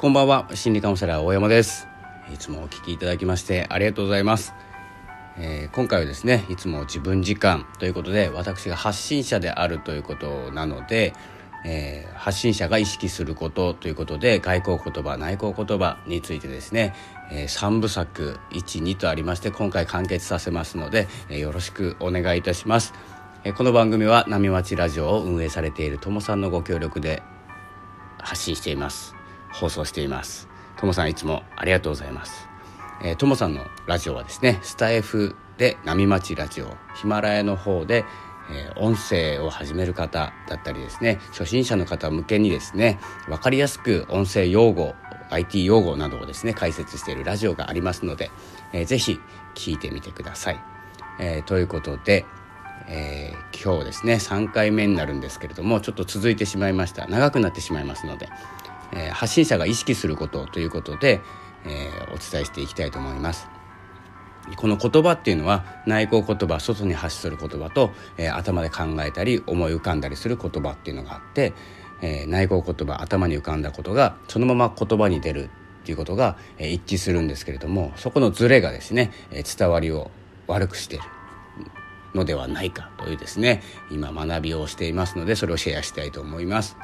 こんばんは。心理カウンセラー大山です。いつもお聞きいただきましてありがとうございます、えー、今回はですねいつも自分時間ということで私が発信者であるということなので、えー、発信者が意識することということで外交言葉内向言葉についてですね、えー、3部作12とありまして今回完結させますので、えー、よろしくお願いいたします、え、この番組は波町ラジオを運営されているともさんのご協力で発信しています。放送しています。ともさんいつもありがとうございます。えー、ともさんのラジオはですねスタイフで波町ラジオヒマラヤの方で、えー、音声を始める方だったりですね初心者の方向けにですね分かりやすく音声用語 IT 用語などをですね解説しているラジオがありますので、えー、ぜひ聞いてみてください。えー、ということで、えー、今日ですね3回目になるんですけれどもちょっと続いてしまいました。長くなってしまいますので、えー、発信者が意識することということで、えー、お伝えしていきたいと思います。この言葉っていうのは内向言葉外に発する言葉と、えー、頭で考えたり思い浮かんだりする言葉っていうのがあって、え、内向言葉頭に浮かんだことがそのまま言葉に出るっていうことが、え、一致するんですけれどもそこのズレがですね、え、伝わりを悪くしているのではないかというですね今学びをしていますのでそれをシェアしたいと思います。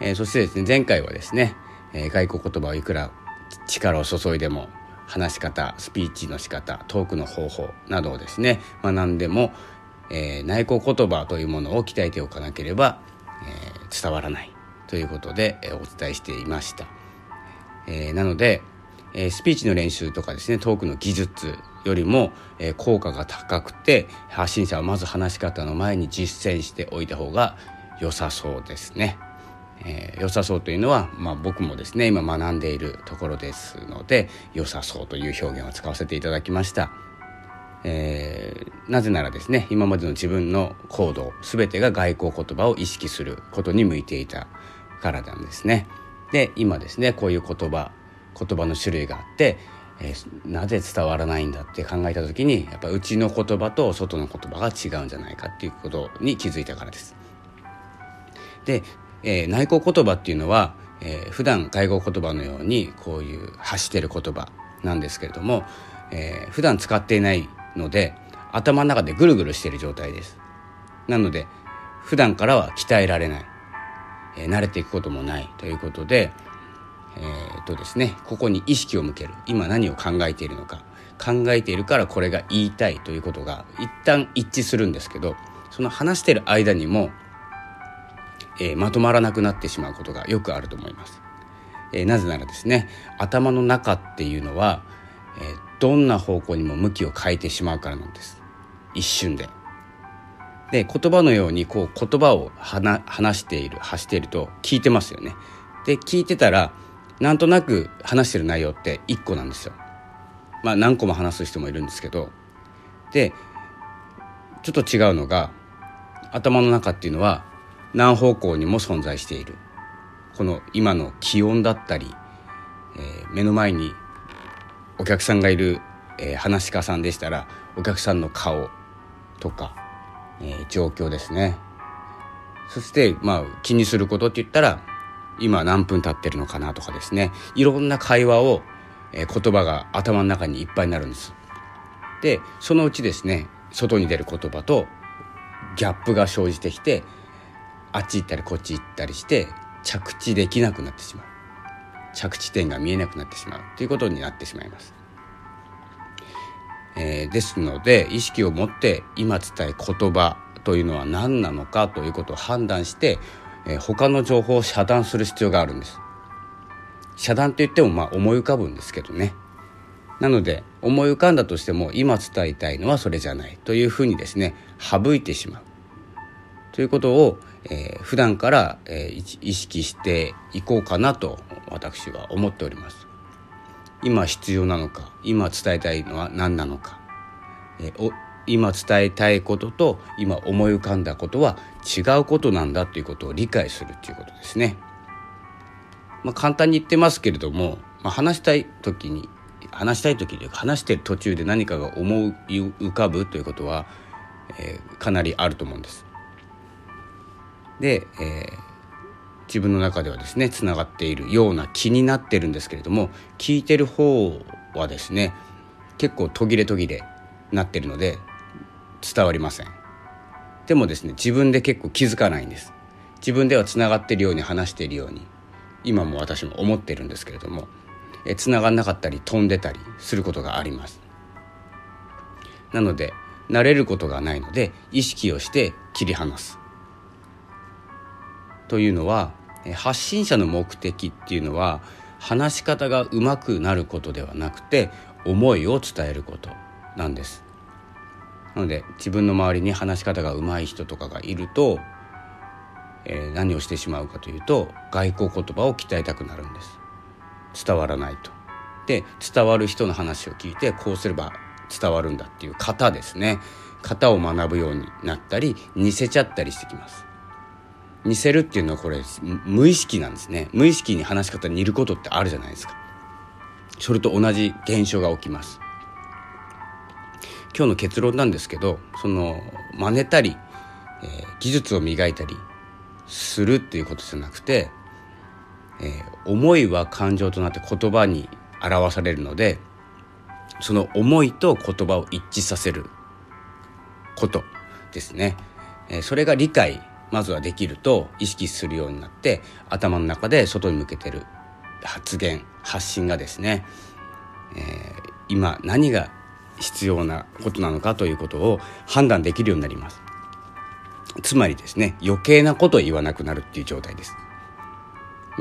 えー、そしてですね前回はですね、えー、外国言葉をいくら力を注いでも話し方スピーチの仕方トークの方法などをですね学んでも、えー、内向言葉というものを鍛えておかなければ、えー、伝わらないということで、えー、お伝えしていました。えー、なので、えー、スピーチの練習とかですねトークの技術よりも、えー、効果が高くて発信者はまず話し方の前に実践しておいた方が良さそうですね。えー、良さそうというのは、まあ、僕もですね今学んでいるところですので良さそうという表現を使わせていただきました。えー、なぜならですね今までの自分の行動全てが外交言葉を意識することに向いていたからなんですね。で今ですねこういう言葉言葉の種類があって、えー、なぜ伝わらないんだって考えた時にやっぱうちの言葉と外の言葉が違うんじゃないかっていうことに気づいたからです。でえー、内向言葉っていうのは、えー、普段外国言葉のようにこういう発してる言葉なんですけれども、えー、普段使っていないので頭の中でぐるぐるしている状態です。なので普段からは鍛えられない、えー、慣れていくこともない。ということでえー、とですねここに意識を向ける。今何を考えているのか。考えているからこれが言いたいということが一旦一致するんですけどその話してる間にもえー、まとまらなくなってしまうことがよくあると思います。えー、なぜならですね頭の中っていうのは、えー、どんな方向にも向きを変えてしまうからなんです一瞬で。で言葉のようにこう言葉を話している発していると聞いてますよね。で聞いてたらなんとなく話してる内容って1個なんですよ。まあ何個も話す人もいるんですけどでちょっと違うのが頭の中っていうのは何方向にも存在している。この今の気温だったり、えー、目の前にお客さんがいる、えー、話し家さんでしたらお客さんの顔とか、えー、状況ですね。そしてまあ気にすることって言ったら今何分経ってるのかなとかですね。いろんな会話を、えー、言葉が頭の中にいっぱいになるんです。でそのうちですね外に出る言葉とギャップが生じてきてあっち行ったりこっち行ったりして着地できなくなってしまう着地点が見えなくなってしまうということになってしまいます。えー、ですので意識を持って今伝え言葉というのは何なのかということを判断して、えー、他の情報を遮断する必要があるんです。遮断といってもまあ思い浮かぶんですけどね。なので思い浮かんだとしても今伝えたいのはそれじゃないというふうにですね省いてしまうということをえー、普段から、えー、意識していこうかなと私は思っております今必要なのか今伝えたいのは何なのか、えー、お今伝えたいことと今思い浮かんだことは違うことなんだということを理解するということですね。まあ、簡単に言ってますけれども、まあ、話したい時に話したい時というか話してる途中で何かが思い浮かぶということは、えー、かなりあると思うんです。で、えー、自分の中ではですねつながっているような気になってるんですけれども聞いてる方はですね結構途切れ途切れなってるので伝わりません。でもですね自分で結構気づかないんです。自分ではつながってるように話しているように今も私も思ってるんですけれどもえつながんなかったり飛んでたりすることがあります。なので慣れることがないので意識をして切り離す。というのは発信者の目的っていうのは話し方がうまくなることではなくて思いを伝えることなんです。なので自分の周りに話し方が上手い人とかがいると、えー、何をしてしまうかというと外交言葉を鍛えたくなるんです。伝わらないと。で伝わる人の話を聞いてこうすれば伝わるんだっていう型ですね。型を学ぶようになったり似せちゃったりしてきます。似せるっていうのはこれ無意識なんですね。無意識に話し方に似ることってあるじゃないですか。それと同じ現象が起きます。今日の結論なんですけどその真似たり、えー、技術を磨いたりするっていうことじゃなくて、えー、思いは感情となって言葉に表されるのでその思いと言葉を一致させることですね。えー、それが理解まずはできると意識するようになって頭の中で外に向けてる発言発信がですね、えー、今何が必要なことなのかということを判断できるようになります。つまりですね余計なことを言わなくなるっていう状態です。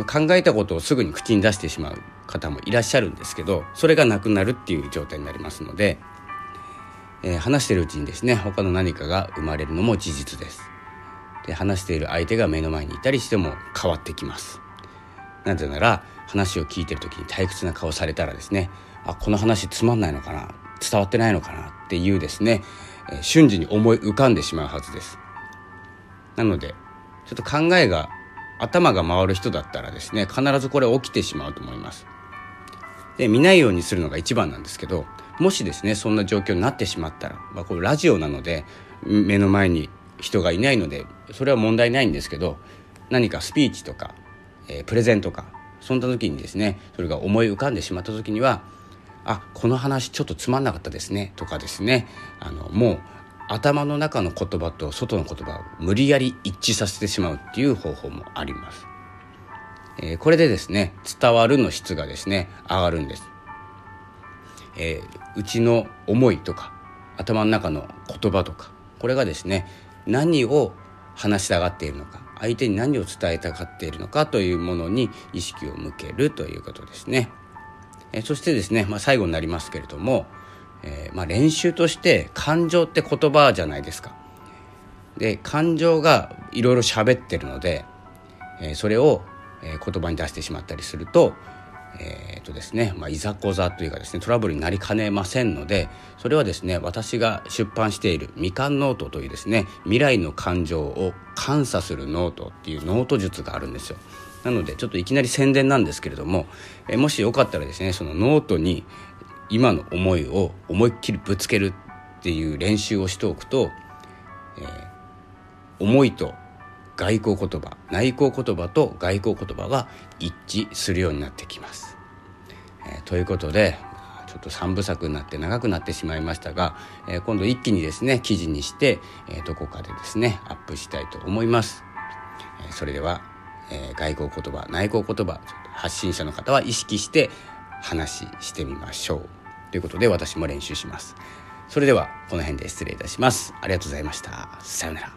考えたことをすぐに口に出してしまう方もいらっしゃるんですけどそれがなくなるっていう状態になりますので、えー、話してるうちにですね他の何かが生まれるのも事実です。で話している相手が目の前にいたりしても変わってきます。なぜなら話を聞いてる時に退屈な顔されたらですねあこの話つまんないのかな伝わってないのかなっていうですね、え、瞬時に思い浮かんでしまうはずです。なのでちょっと考えが頭が回る人だったらですね必ずこれ起きてしまうと思います。で見ないようにするのが一番なんですけどもしですねそんな状況になってしまったら、まあ、これラジオなので目の前に人がいないのでそれは問題ないんですけど何かスピーチとか、えー、プレゼンとかそんな時にですねそれが思い浮かんでしまった時にはあこの話ちょっとつまんなかったですねとかですねあのもう頭の中の言葉と外の言葉を無理やり一致させてしまうっていう方法もあります。えー、これでですね伝わるの質がですね上がるんです。えー、うちの思いとか頭の中の言葉とかこれがですね何を話したがっているのか相手に何を伝えたがっているのかというものに意識を向けるということですね。え、そしてですね、まあ、最後になりますけれども、えー、まあ、練習として感情って言葉じゃないですか。で感情がいろいろ喋ってるので、えー、それを、言葉に出してしまったりすると,、えーとですねまあ、いざこざというかですねトラブルになりかねませんのでそれはですね私が出版している「みかんノート」というですね未来の感情を監査するノートっていうノート術があるんですよ。なのでちょっといきなり宣伝なんですけれども、えもしよかったらですねそのノートに今の思いを思いっきりぶつけるっていう練習をしておくと、えー、思いと外向言葉内向言葉と外向言葉が一致するようになってきます。えー、ということでちょっと3部作になって長くなってしまいましたが、えー、今度一気にですね記事にして、えー、どこかでですねアップしたいと思います。えそれでは、え外交言葉内向言葉発信者の方は意識して話してみましょう。ということで私も練習します。それではこの辺で失礼いたします。ありがとうございました。さようなら。